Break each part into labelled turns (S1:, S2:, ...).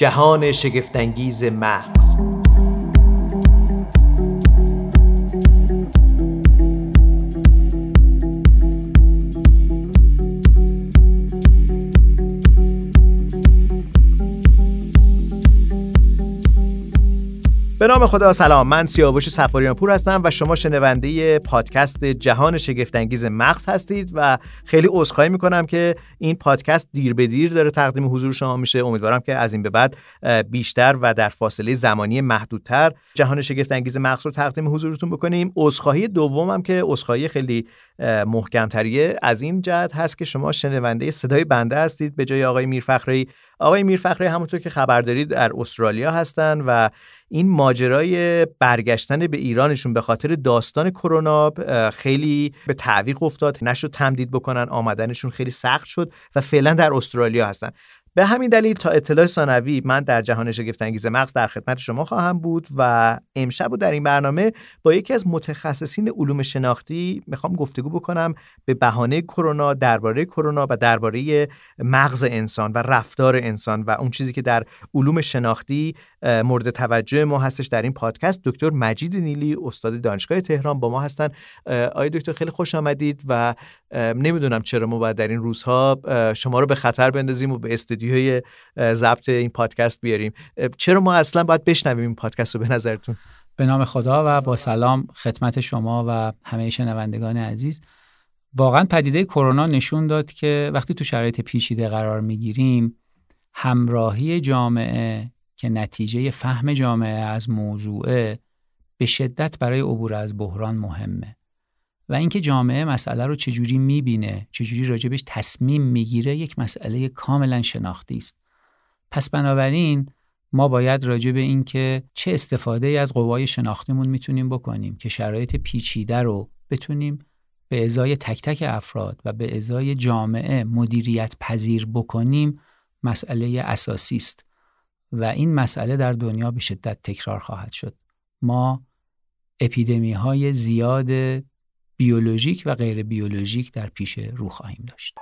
S1: جهان شگفتانگیز مغز به نام خدا سلام. من سیاوش سفاریان پور هستم و شما شنونده پادکست جهان شگفتانگیز مغز هستید و خیلی عذرخواهی می‌کنم که این پادکست دیر به دیر داره تقدیم حضور شما میشه. امیدوارم که از این به بعد بیشتر و در فاصله زمانی محدودتر جهان شگفتانگیز مغز رو تقدیم حضورتون بکنیم. عذرخواهی دومم که عذرخواهی خیلی محکمتریه از این جهت هست که شما شنونده صدای بنده هستید. به جای آقای میرفخری آقای میرفخری همونطور که خبر دارید در استرالیا هستن و این ماجرای برگشتن به ایرانشون به خاطر داستان کرونا خیلی به تعویق افتاد. نشد تمدید بکنن آمدنشون خیلی سخت شد و فعلا در استرالیا هستن. به همین دلیل تا اطلاع ثانوی من در جهان شگفت مغز در خدمت شما خواهم بود و امشب و در این برنامه با یکی از متخصصین علوم شناختی می‌خوام گفتگو بکنم به بهانه کرونا درباره کرونا و درباره مغز انسان و رفتار انسان و اون چیزی که در علوم شناختی مورد توجه ما هستش در این پادکست. دکتر مجید نیلی استاد دانشگاه تهران با ما هستن. آقای دکتر خیلی خوش آمدید و نمی‌دونم چرا ما باید در این روزها شما رو به خطر بندازیم و به استودیوی ضبط این پادکست بیاریم. چرا ما اصلا باید بشنویم این پادکست رو به نظرتون؟
S2: به نام خدا و با سلام خدمت شما و همه شنوندگان عزیز. واقعا پدیده کرونا نشون داد که وقتی تو شرایط پیچیده قرار می‌گیریم همراهی جامعه که نتیجه فهم جامعه از موضوعه به شدت برای عبور از بحران مهمه. و اینکه جامعه مسئله رو چجوری می‌بینه چجوری راجبش تصمیم می‌گیره یک مسئله کاملا شناختی است. پس بنابراین ما باید راجع به اینکه چه استفاده ای از قوای شناختیمون می‌تونیم بکنیم که شرایط پیچیده رو بتونیم به ازای تک تک افراد و به ازای جامعه مدیریت پذیر بکنیم مسئله اساسی است. و این مسئله در دنیا به شدت تکرار خواهد شد. ما اپیدمی های زیاد بیولوژیک و غیر بیولوژیک در پیش رو خواهیم داشت.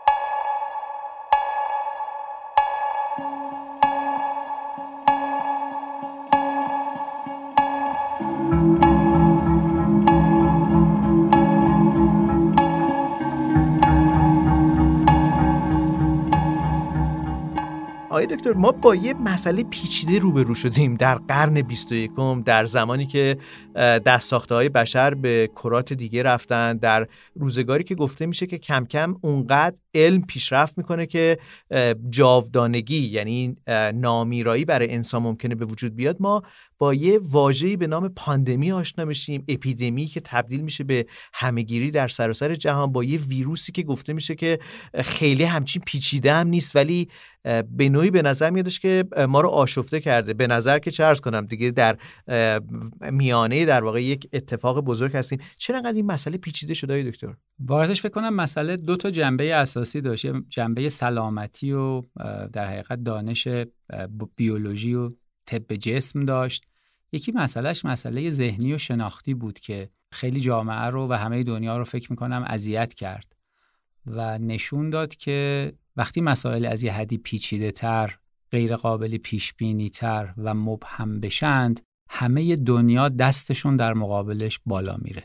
S1: آقای دکتر ما با یه مسئله پیچیده روبرو شدیم در قرن 21 در زمانی که دست های بشر به کرات دیگه رفتن. در روزگاری که گفته میشه که کم کم اونقدر علم پیشرفت می‌کنه که جاودانگی یعنی نامیرایی برای انسان ممکنه به وجود بیاد. ما با یه واژه‌ای به نام پاندمی آشنا میشیم اپیدمی که تبدیل میشه به همهگیری در سراسر جهان با یه ویروسی که گفته میشه که خیلی همچین پیچیده هم نیست. ولی به نوعی به نظر میادش که ما رو آشفته کرده. به نظر که چرز کنم دیگه در میانه در واقع یک اتفاق بزرگ هستیم. چرا انقدر این مسئله پیچیده شده دکتر؟
S2: واقعتش فکر کنم مسئله دو تا جنبه اساسی داشت. جنبه سلامتی و در حقیقت دانش بیولوژی و طب جسم داشت. یکی مسئلهش مسئله ذهنی و شناختی بود که خیلی جامعه رو و همه دنیا رو فکر می‌کنم اذیت کرد و نشون داد که وقتی مسائل از یه حدی پیچیده تر غیر قابل پیش بینی تر و مبهم بشند همه دنیا دستشون در مقابلش بالا میره.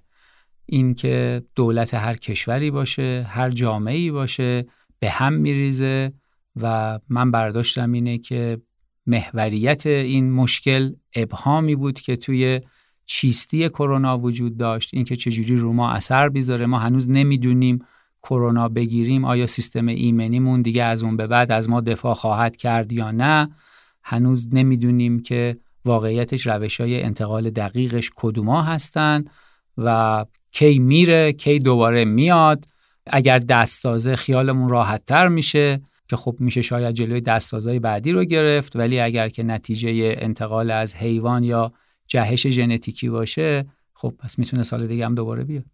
S2: اینکه دولت هر کشوری باشه هر جامعه باشه به هم میریزه و من برداشتم اینه که محوریت این مشکل ابهامی بود که توی چیستی کرونا وجود داشت. اینکه چجوری رو ما اثر بیذاره. ما هنوز نمی‌دونیم کرونا بگیریم آیا سیستم ایمنیمون دیگه از اون به بعد از ما دفاع خواهد کرد یا نه. هنوز نمی‌دونیم که واقعیتش روش های انتقال دقیقش کدوما هستن و کی میره کی دوباره میاد. اگر دست سازه خیالمون راحت تر میشه که خب میشه شاید جلوی دستازهای بعدی رو گرفت ولی اگر که نتیجه انتقال از حیوان یا جهش ژنتیکی باشه خب پس می‌تونه سال دیگه هم دوباره بیاد.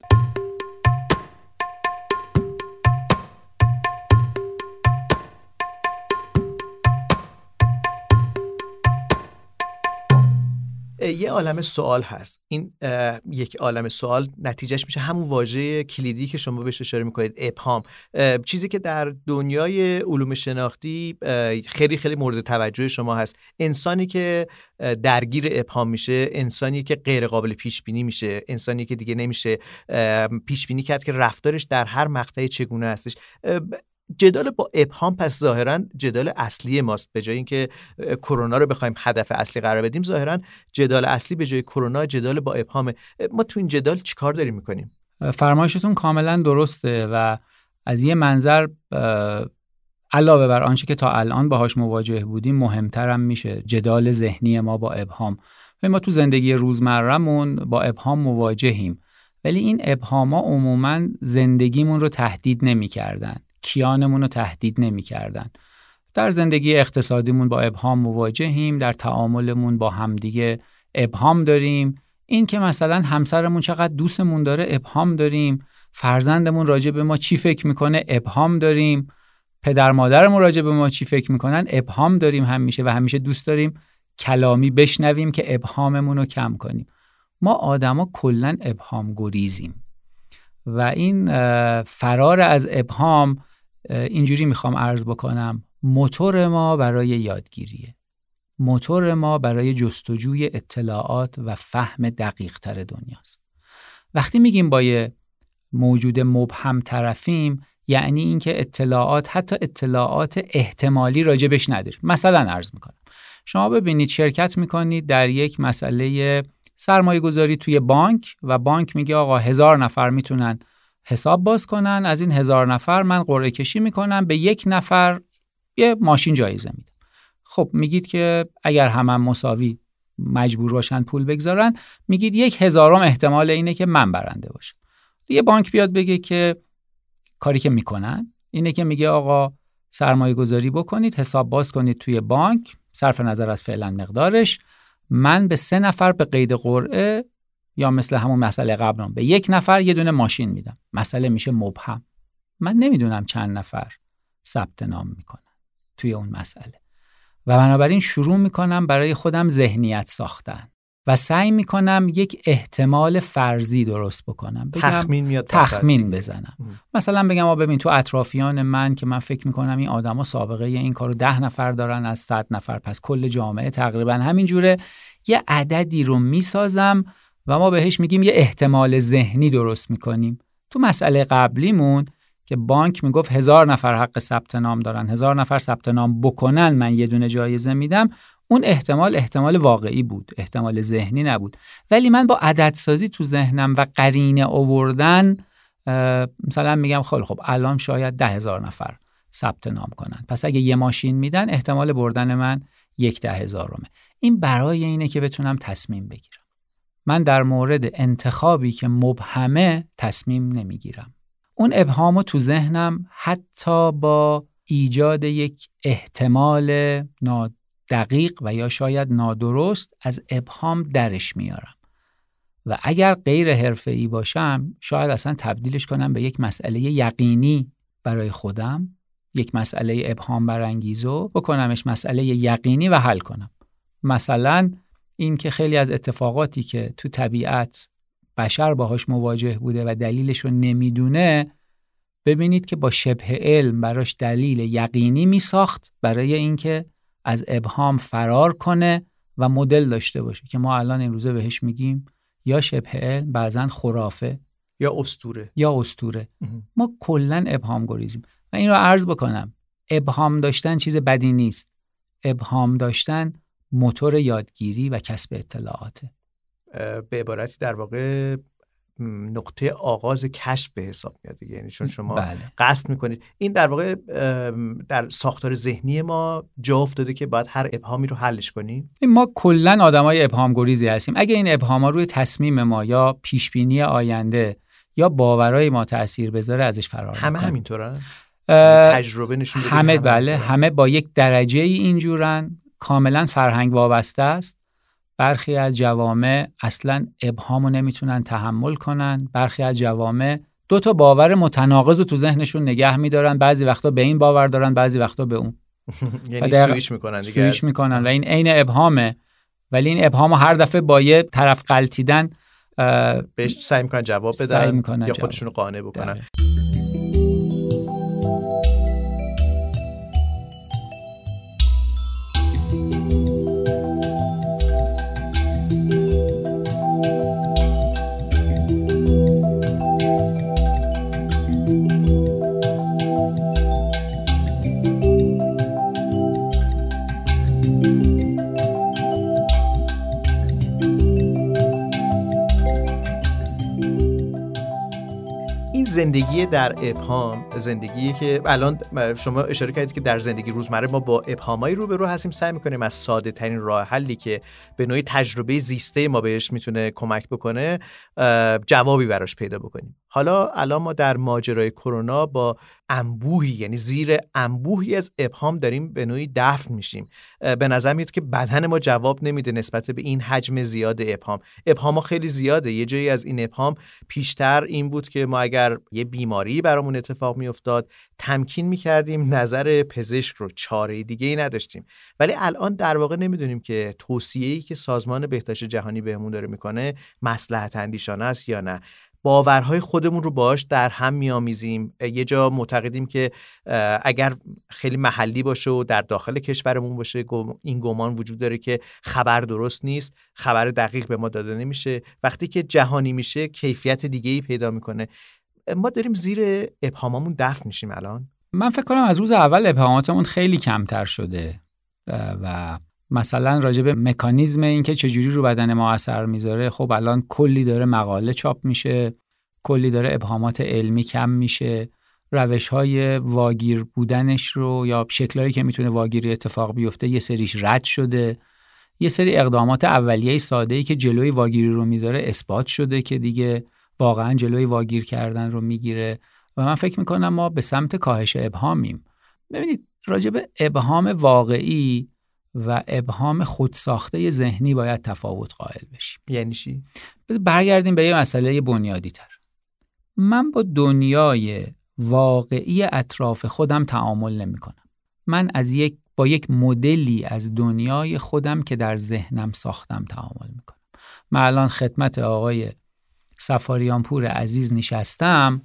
S1: یه عالم سوال هست. این یک عالم سوال نتیجهش میشه همون واژه کلیدی که شما بهش اشاره می‌کنید ابهام. چیزی که در دنیای علوم شناختی خیلی خیلی مورد توجه شما هست. انسانی که درگیر ابهام میشه انسانی که غیر قابل پیش بینی میشه انسانی که دیگه نمیشه پیش بینی کرد که رفتارش در هر مقطعی چگونه هستش. جدال با ابهام پس ظاهرا جدال اصلی ماست. به جای اینکه کرونا رو بخوایم هدف اصلی قرار بدیم ظاهرا جدال اصلی به جای کرونا جدال با ابهام. ما تو این جدال چیکار داریم می‌کنیم؟
S2: فرمایشتون کاملا درسته و از یه منظر علاوه بر آنچه که تا الان باهاش مواجه بودیم مهمترم میشه جدال ذهنی ما با ابهام. ما تو زندگی روزمرهمون با ابهام مواجهیم ولی این ابهام ها عموما زندگیمون رو تهدید نمی‌کردن. کیانمون رو تهدید نمی‌کردن. در زندگی اقتصادیمون با ابهام مواجهیم در تعاملمون با همدیگه ابهام داریم. این که مثلا همسرمون چقدر دوستمون داره ابهام داریم. فرزندمون راجع به ما چی فکر می‌کنه ابهام داریم. پدر مادرمون راجع به ما چی فکر می‌کنن ابهام داریم همیشه و همیشه دوست داریم. کلامی بشنویم که ابهاممون رو کم کنیم. ما آدما کلا ابهام گریزیم و این فرار از ابهام اینجوری می‌خوام عرض بکنم موتور ما برای یادگیریه. موتور ما برای جستجوی اطلاعات و فهم دقیق تر دنیاست. وقتی میگیم با یه موجود مبهم طرفیم یعنی اینکه اطلاعات حتی اطلاعات احتمالی راجبش نداریم. مثلا عرض می‌کنم. شما ببینید شرکت می‌کنید در یک مسئله سرمایه گذاری توی بانک و بانک میگه آقا هزار نفر می‌تونن حساب باز کنن. از این هزار نفر من قرعه کشی می‌کنم به یک نفر یه ماشین جایزه میدم. خب میگید که اگر همه هم مساوی مجبور باشن پول بگذارن میگید یک هزارم احتمال اینه که من برنده باشم. یه بانک بیاد بگه که کاری که می‌کنن اینه که میگه آقا سرمایه گذاری بکنید حساب باز کنید توی بانک صرف نظر از فعلا مقدارش. من به سه نفر به قید قرعه یا مثل همون مسئله قبلم به یک نفر یه دونه ماشین میدم. مسئله میشه مبهم. من نمی‌دونم چند نفر ثبت نام می‌کنن توی اون مسئله. و بنابراین شروع می‌کنم برای خودم ذهنیت ساختن. و سعی می‌کنم یک احتمال فرضی درست بکنم.
S1: بگم تخمین میاد
S2: تخمین بزنم. مثلا بگم آ ببین تو اطرافیان من که من فکر می‌کنم این آدما سابقه این کارو ده نفر دارن از صد نفر پس کل جامعه تقریبا همینجوره یه عددی رو می‌سازم و ما بهش میگیم یه احتمال ذهنی درست می‌کنیم. تو مسئله قبلیمون که بانک می‌گفت هزار نفر حق ثبت نام دارن هزار نفر ثبت نام بکنن من یه دونه جایزه میدم اون احتمال احتمال واقعی بود احتمال ذهنی نبود. ولی من با عددسازی تو ذهنم و قرینه آوردن مثلا میگم خیلی خب الان شاید ده هزار نفر ثبت نام کنن. پس اگه یه ماشین میدن احتمال بردن من یک ده هزارمه این برای اینه که بتونم تصمیم بگیرم. من در مورد انتخابی که مبهمه تصمیم نمی‌گیرم. اون ابهامو تو ذهنم حتی با ایجاد یک احتمال دقیق و یا شاید نادرست از ابهام درش میارم. و اگر غیر حرفه‌ای باشم شاید اصلا تبدیلش کنم به یک مسئله یقینی برای خودم یک مسئله ابهام برانگیزو بکنمش مسئله یقینی و حل کنم. مثلا اینکه خیلی از اتفاقاتی که تو طبیعت بشر باهاش مواجه بوده و دلیلش رو نمی‌دونه ببینید که با شبه علم براش دلیل یقینی میساخت برای اینکه از ابهام فرار کنه و مدل داشته باشه که ما الان این روزه بهش میگیم یا شبه علم بعضا خرافه
S1: یا استوره
S2: یا استوره ما کلا ابهام گریزیم. و این رو عرض بکنم. ابهام داشتن چیز بدی نیست. ابهام داشتن موتور یادگیری و کسب اطلاعاته.
S1: به عبارتی در واقع نقطه آغاز کشف به حساب میاد دیگه. یعنی چون شما بله. قصد می‌کنید. این در واقع در ساختار ذهنی ما جا افتاده که باید هر ابهامی رو حلش کنیم
S2: ما کلا آدمای ابهام گریزی هستیم. اگه این ابهام روی تصمیم ما یا پیش بینی آینده یا باورای ما تاثیر بذاره ازش فرار
S1: همه همینطورن؟ تجربه نشون
S2: همه, بله همه با یک درجه ای اینجورن. کاملا فرهنگ وابسته است. برخی از جوامع اصلا ابهام رو نمی‌تونن تحمل کنن. برخی از جوامع دو تا باور متناقض رو تو ذهنشون نگه میدارن. بعضی وقتا به این باور دارن بعضی وقتا به اون.
S1: یعنی سویش می‌کنن
S2: دیگه سویش می‌کنن. و این عین ابهامه. ولی این ابهام هر دفعه با یه طرف قلتیدن
S1: بهش سعی می‌کنن جواب بدن یا خودشون رو قانع بکنن. زندگی در ابهام زندگی که الان شما اشاره کردید که در زندگی روزمره ما با ابهامایی روبرو هستیم. سعی می‌کنیم از ساده ترین راه حلی که به نوعی تجربه زیسته ما بهش می‌تونه کمک بکنه جوابی براش پیدا بکنیم. حالا الان ما در ماجرای کرونا با انبوهی یعنی زیر انبوهی از ابهام داریم به نوعی دفن میشیم. به نظر میاد که بدن ما جواب نمیده نسبت به این حجم زیاد ابهام. ابهام ها خیلی زیاده. یه جایی از این ابهام پیشتر این بود که ما اگر یه بیماری برامون اتفاق میافتاد تمکین می‌کردیم نظر پزشک رو چاره دیگه ای نداشتیم. ولی الان در واقع نمی‌دونیم که توصیه ای که سازمان بهداشت جهانی بهمون داره می‌کنه مصلحت اندیشانه است یا نه. باورهای خودمون رو باش در هم میآمیزیم. یه جا معتقدیم که اگر خیلی محلی باشه و در داخل کشورمون باشه این گمان وجود داره که خبر درست نیست خبر دقیق به ما داده نمیشه. وقتی که جهانی میشه کیفیت دیگه ای پیدا می‌کنه. ما داریم زیر ابهاممون دفن میشیم الان.
S2: من فکر کنم از روز اول ابهاماتمون خیلی کمتر شده. و مثلا راجع به مکانیزم اینکه چجوری رو بدن ما اثر می‌ذاره خب الان کلی داره مقاله چاپ میشه کلی داره ابهامات علمی کم میشه روش های واگیر بودنش رو یا شکلهایی که می‌تونه واگیری اتفاق بیفته یه سریش رد شده. یه سری اقدامات اولیه ساده ای که جلوی واگیری رو می‌ذاره اثبات شده که دیگه واقعا جلوی واگیر کردن رو می‌گیره. و من فکر می‌کنم ما به سمت کاهش ابهامیم. ببینید راجع به ابهام واقعی و ابهام خودساخته ذهنی باید تفاوت قائل بشیم
S1: یعنی چی
S2: برگردیم به یه مسئله بنیادی تر من با دنیای واقعی اطراف خودم تعامل نمی کنم. من از یک با یک مدلی از دنیای خودم که در ذهنم ساختم تعامل می کنم. من الان خدمت آقای سفاریانپور عزیز نشستم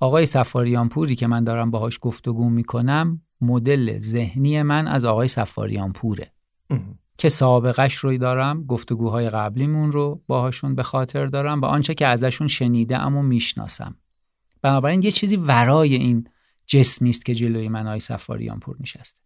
S2: آقای سفاریانپوری که من دارم باهاش گفتگو می کنم مدل ذهنی من از آقای سفاریان پوره که سابقش روی دارم گفتگوهای قبلیمون رو باهاشون به خاطر دارم و آنچه که ازشون شنیده اما می‌شناسم. بنابراین یه چیزی ورای این جسمی است که جلوی من آقای سفاریان پور نشسته.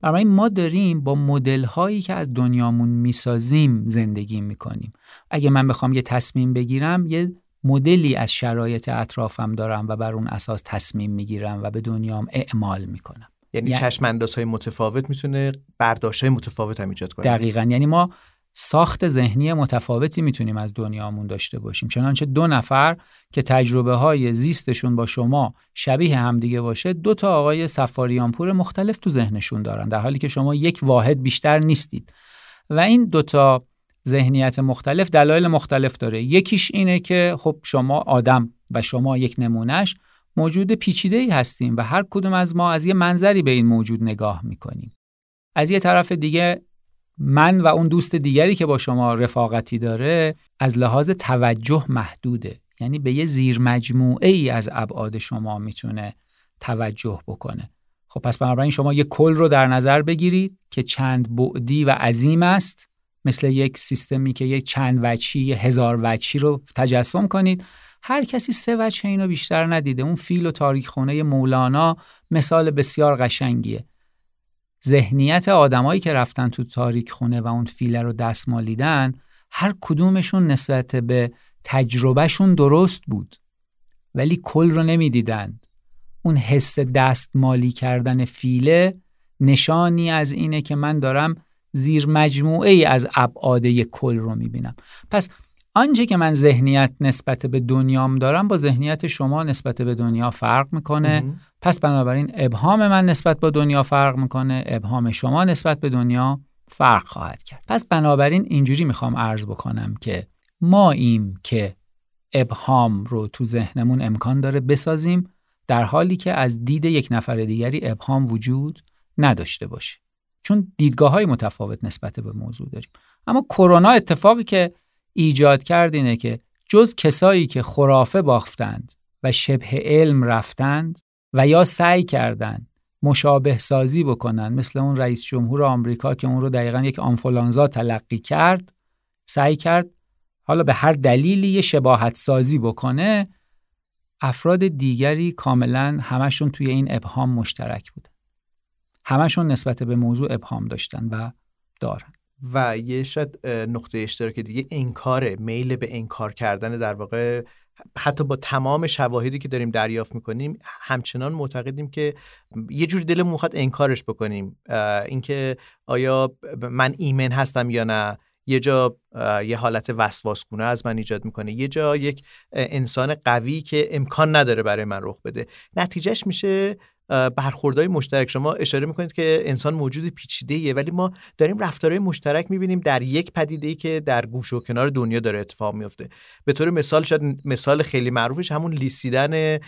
S2: بنابراین ما داریم با مدل هایی که از دنیامون می‌سازیم زندگی می‌کنیم. اگه من بخوام یه تصمیم بگیرم یه مدلی از شرایط اطرافم دارم و بر اون اساس تصمیم می‌گیرم و به دنیام اعمال می‌کنم.
S1: یعنی, یعنی چشم های متفاوت می‌تونه برداشت های متفاوت هم ایجاد کنه.
S2: دقیقا. یعنی ما ساخت ذهنی متفاوتی می‌تونیم از دنیامون داشته باشیم. چنانچه دو نفر که تجربه های زیستشون با شما شبیه همدیگه باشه دو تا آقای سفاریانپور مختلف تو ذهنشون دارن در حالی که شما یک واحد بیشتر نیستید. و این دوتا ذهنیت مختلف دلایل مختلف داره. یکیش اینه که خب شما آدم و شما یک نمونهش موجود پیچیده ای هستیم و هر کدوم از ما از یه منظری به این موجود نگاه می‌کنیم. از یه طرف دیگه من و اون دوست دیگری که با شما رفاقتی داره از لحاظ توجه محدوده. یعنی به یه زیر مجموعه ای از ابعاد شما می‌تونه توجه بکنه. خب پس بنابراین شما یه کل رو در نظر بگیرید که چند بعدی و عظیم است. مثل یک سیستمی که یک چند وچی هزار وچی رو تجسم کنید. هر کسی سه وجه اینو بیشتر ندیده. اون فیل و تاریخ خونه مولانا مثال بسیار قشنگیه. ذهنیت آدمایی که رفتن تو تاریک خونه و اون فیل رو دستمالیدن هر کدومشون نسبت به تجربهشون درست بود. ولی کل رو نمی‌دیدند. اون حس دستمالی کردن فیله نشانی از اینه که من دارم زیر مجموعه ای از ابعاد کل رو می‌بینم. پس آنچه که من ذهنیت نسبت به دنیام دارم با ذهنیت شما نسبت به دنیا فرق می‌کنه. پس بنابراین ابهام من نسبت با دنیا فرق می‌کنه ابهام شما نسبت به دنیا فرق خواهد کرد. پس بنابراین اینجوری می‌خوام عرض بکنم که ما ایم که ابهام رو تو ذهنمون امکان داره بسازیم در حالی که از دید یک نفر دیگری ابهام وجود نداشته باشه. چون دیدگاه های متفاوت نسبت به موضوع داریم. اما کرونا اتفاقی که ایجاد کرد اینه که جز کسایی که خرافه بافتند و شبه علم رفتند و یا سعی کردند مشابه سازی بکنن مثل اون رئیس جمهور آمریکا که اون رو دقیقا یک آنفولانزا تلقی کرد سعی کرد حالا به هر دلیلی یه شباهت سازی بکنه افراد دیگری کاملا همشون توی این ابهام مشترک بودن. همشون نسبت به موضوع ابهام داشتن و دارن.
S1: و یه شاید نقطه اشتراک دیگه انکاره میل به انکار کردن در واقع حتی با تمام شواهدی که داریم دریافت می‌کنیم همچنان معتقدیم که یه جوری دلمون می‌خواد انکارش بکنیم. اینکه آیا من ایمن هستم یا نه یه جا یه حالت وسواسگونه از من ایجاد می‌کنه یه جا یک انسان قوی که امکان نداره برای من رخ بده. نتیجهش میشه برخوردهای مشترک. شما اشاره می‌کنید که انسان موجود پیچیده ایه ولی ما داریم رفتارهای مشترک می‌بینیم در یک پدیده ای که در گوش و کنار دنیا داره اتفاق میفته به طور مثال شاید مثال خیلی معروفش همون لیسیدن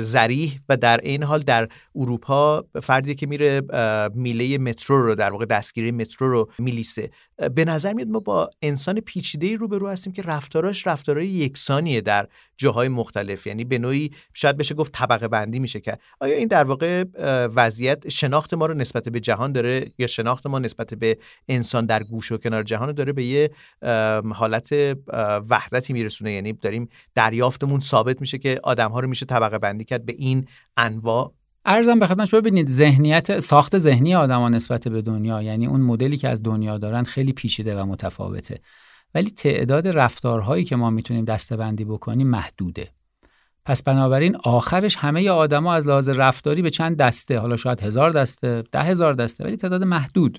S1: زریح و در این حال در اروپا فردی که میره میله مترو رو در واقع دستگیری مترو رو میلیسته به نظر میاد ما با انسان پیچیده ای روبرو هستیم که رفتاراش رفتارهای یکسانیه در جاهای مختلف. یعنی به نوعی شاید بشه گفت طبقه بندی میشه کرد. آیا این در واقع وضعیت شناخت ما رو نسبت به جهان داره یا شناخت ما نسبت به انسان در گوش و کنار جهان داره به یه حالت وحدتی میرسونه. یعنی داریم دریافتمون ثابت میشه که آدم ها رو میشه طبقه بندی کرد به این انواع.
S2: ارزم به خدمتش ببینید ذهنیت ساخت ذهنی آدما نسبت به دنیا یعنی اون مدلی که از دنیا دارن خیلی پیچیده و متفاوته. ولی تعداد رفتارهایی که ما می‌تونیم دستبندی بکنیم محدوده. پس بنابراین آخرش همه آدما از لحاظ رفتاری به چند دسته حالا شاید هزار دسته ده هزار دسته ولی تعداد محدود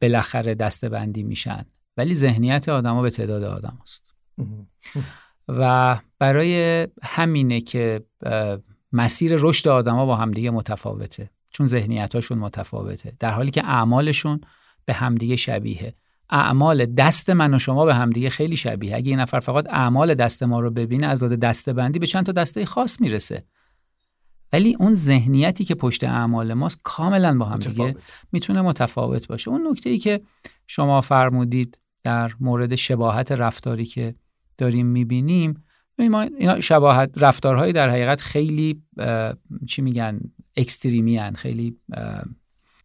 S2: بالاخره دستبندی میشن. ولی ذهنیت آدما به تعداد آدم است و برای همینه که مسیر رشد آدما با همدیگه متفاوته. چون ذهنیتاشون متفاوته. در حالی که اعمالشون به همدیگه شبیه. اعمال دست من و شما به همدیگه خیلی شبیه. اگه این نفر فقط اعمال دست ما رو ببینه از داده دسته بندی به چند تا دسته خاص می‌رسه. ولی اون ذهنیتی که پشت اعمال ماست کاملا با هم دیگه می‌تونه متفاوت باشه. اون نکته ای که شما فرمودید در مورد شباهت رفتاری که داریم می‌بینیم ما اینا شباهت رفتارهایی در حقیقت خیلی چی میگن؟ اکستریمی هن. خیلی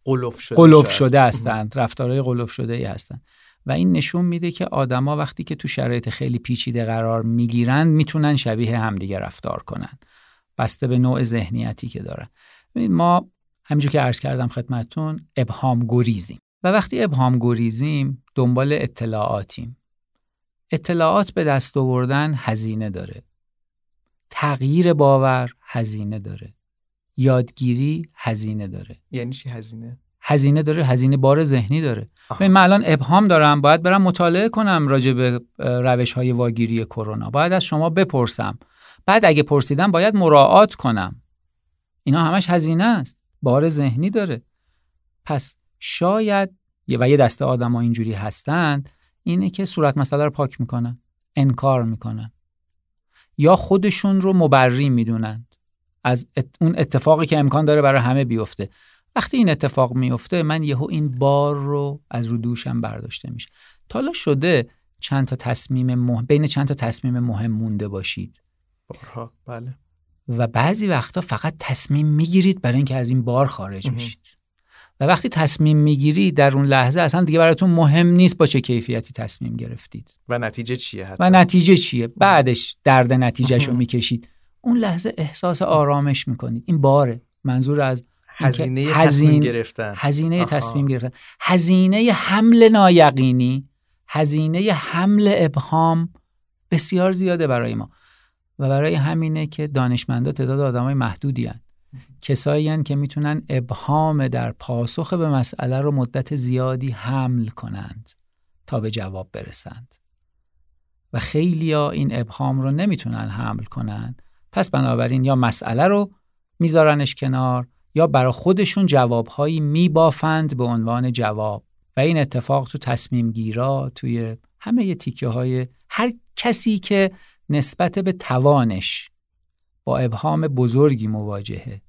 S1: قلوف شده,
S2: قلوف شده هستند رفتارهای قلوف شده ای هستند. و این نشون میده که آدما وقتی که تو شرایط خیلی پیچیده قرار می‌گیرن می‌تونن شبیه همدیگه رفتار کنن. بسته به نوع ذهنیتی که دارن. ما همینجور که عرض کردم خدمتتون ابهام گریزیم. و وقتی ابهام گریزیم دنبال اطلاعاتیم. اطلاعات به دست آوردن هزینه داره. تغییر باور هزینه داره. یادگیری هزینه داره.
S1: یعنی چی هزینه؟
S2: هزینه داره هزینه بار ذهنی داره. من الان ابهام دارم باید برم مطالعه کنم راجع به روش های واگیری کرونا. باید از شما بپرسم. بعد اگه پرسیدم باید مراعات کنم. اینا همش هزینه است. بار ذهنی داره. پس شاید و یه دسته آدم ها اینجوری هستند اینه که صورت مسئله رو پاک می‌کنن انکار می‌کنن. یا خودشون رو مبری می‌دونند از اون اتفاقی که امکان داره برای همه بیفته. وقتی این اتفاق میفته من یهو این بار رو از رو دوشم برداشته میشه. تالا شده چند تا تصمیم مهم بین چند تا تصمیم مهم مونده باشید.
S1: بارها. بله.
S2: و بعضی وقتا فقط تصمیم می‌گیرید برای اینکه از این بار خارج بشید. و وقتی تصمیم می‌گیری در اون لحظه اصلا دیگه براتون مهم نیست با چه کیفیتی تصمیم گرفتید.
S1: و نتیجه چیه حتی؟
S2: و نتیجه چیه؟ بعدش درد نتیجهش رو می‌کشید. اون لحظه احساس آرامش می‌کنید. این باره. منظور از
S1: هزینه تصمیم گرفتن.
S2: هزینه تصمیم گرفتن. هزینه حمل نایقینی هزینه حمل ابهام بسیار زیاده برای ما. و برای همینه که دانشمندا تعداد آدمای محدودی هن. کسایی که می‌تونن ابهام در پاسخ به مسئله رو مدت زیادی حمل کنند تا به جواب برسند. و خیلی ها این ابهام رو نمی‌تونن حمل کنند پس بنابراین یا مسئله رو میذارنش کنار یا برای خودشون جوابهایی میبافند به عنوان جواب. و این اتفاق تو تصمیم گیرا توی همه تیکه های هر کسی که نسبت به توانش با ابهام بزرگی مواجهه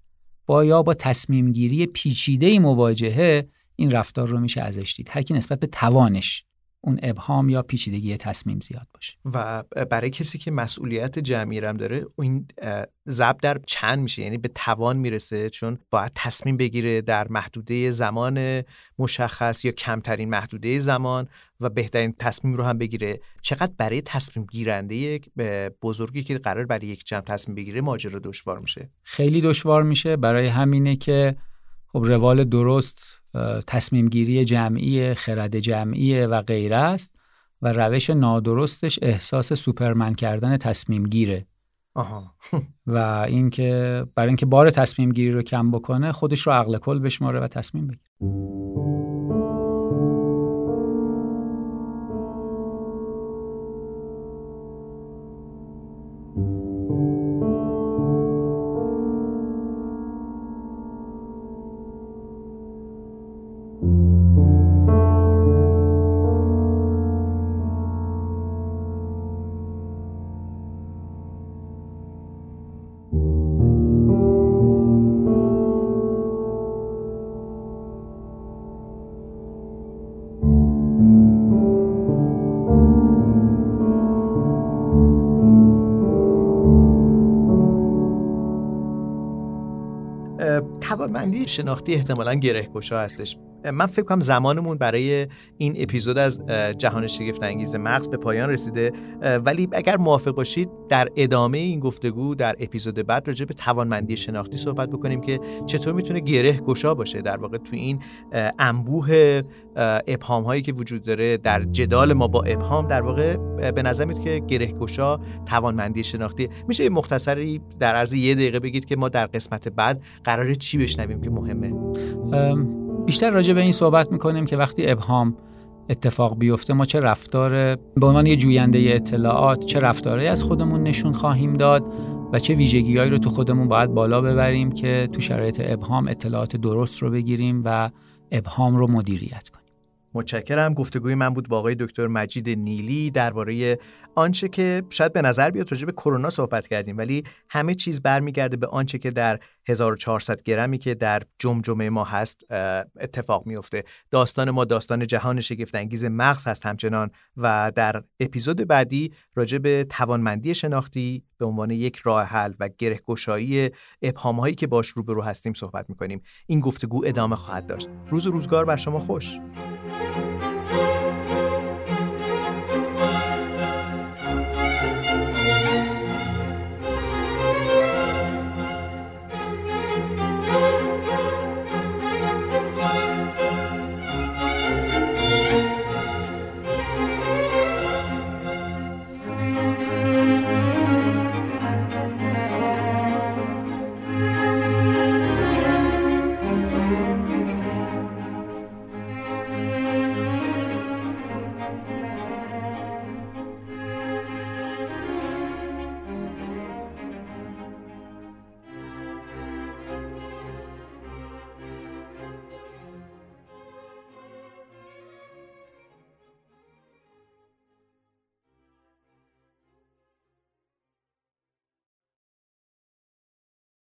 S2: با یا با تصمیم گیری پیچیده مواجهه این رفتار رو میشه ازش دید. هر کی نسبت به توانش اون ابهام یا پیچیدگی تصمیم زیاد باشه.
S1: و برای کسی که مسئولیت جمعی هم داره این ضرب در چند میشه یعنی به توان می‌رسه چون باید تصمیم بگیره در محدوده زمان مشخص یا کمترین محدوده زمان و بهترین تصمیم رو هم بگیره. چقدر برای تصمیم گیرنده بزرگی که قرار برای یک جمع تصمیم بگیره ماجرا دشوار میشه.
S2: خیلی دشوار میشه. برای همینه که خب روال درست تصمیم گیری جمعی خرد جمعی و غیره است و روش نادرستش احساس سوپرمن کردن تصمیم گیره
S1: آها.
S2: و اینکه برای اینکه بار تصمیم گیری رو کم بکنه خودش رو عقل کل بشماره و تصمیم بگیره
S1: توانمندی شناختی احتمالا گرهگشا هستش. من فکر کنم زمانمون برای این اپیزود از جهان شگفت انگیز مغز به پایان رسیده. ولی اگر موافق باشید در ادامه این گفتگو در اپیزود بعد راجع به توانمندی شناختی صحبت بکنیم که چطور می‌تونه گره گشا باشه در واقع تو این انبوه ابهام هایی که وجود داره در جدال ما با ابهام. در واقع به نظر میاد که گره گشا توانمندی شناختی. میشه مختصری در عرض یه دقیقه بگید که ما در قسمت بعد قراره چی بشنویم که مهمه؟
S2: بیشتر راجع به این صحبت می‌کنیم که وقتی ابهام اتفاق بیفته ما چه رفتار به عنوان یه جوینده اطلاعات چه رفتاری از خودمون نشون خواهیم داد و چه ویژگیهایی رو تو خودمون باید بالا ببریم که تو شرایط ابهام اطلاعات درست رو بگیریم و ابهام رو مدیریت کنیم.
S1: متشکرم. گفتگوی من بود با آقای دکتر مجید نیلی درباره آنچه که شاید به نظر بیاد راجع به کرونا صحبت کردیم ولی همه چیز برمیگرده به آنچه که در 1400 گرمی که در جمجمه ما هست اتفاق میفته داستان ما داستان جهان شگفت انگیز مغز هست همچنان و در اپیزود بعدی راجع به توانمندی شناختی به عنوان یک راه حل و گرهگشایی ابهام هایی که باش روبرو هستیم صحبت می‌کنیم. این گفتگو ادامه خواهد داشت. روز و روزگار بر شما خوش.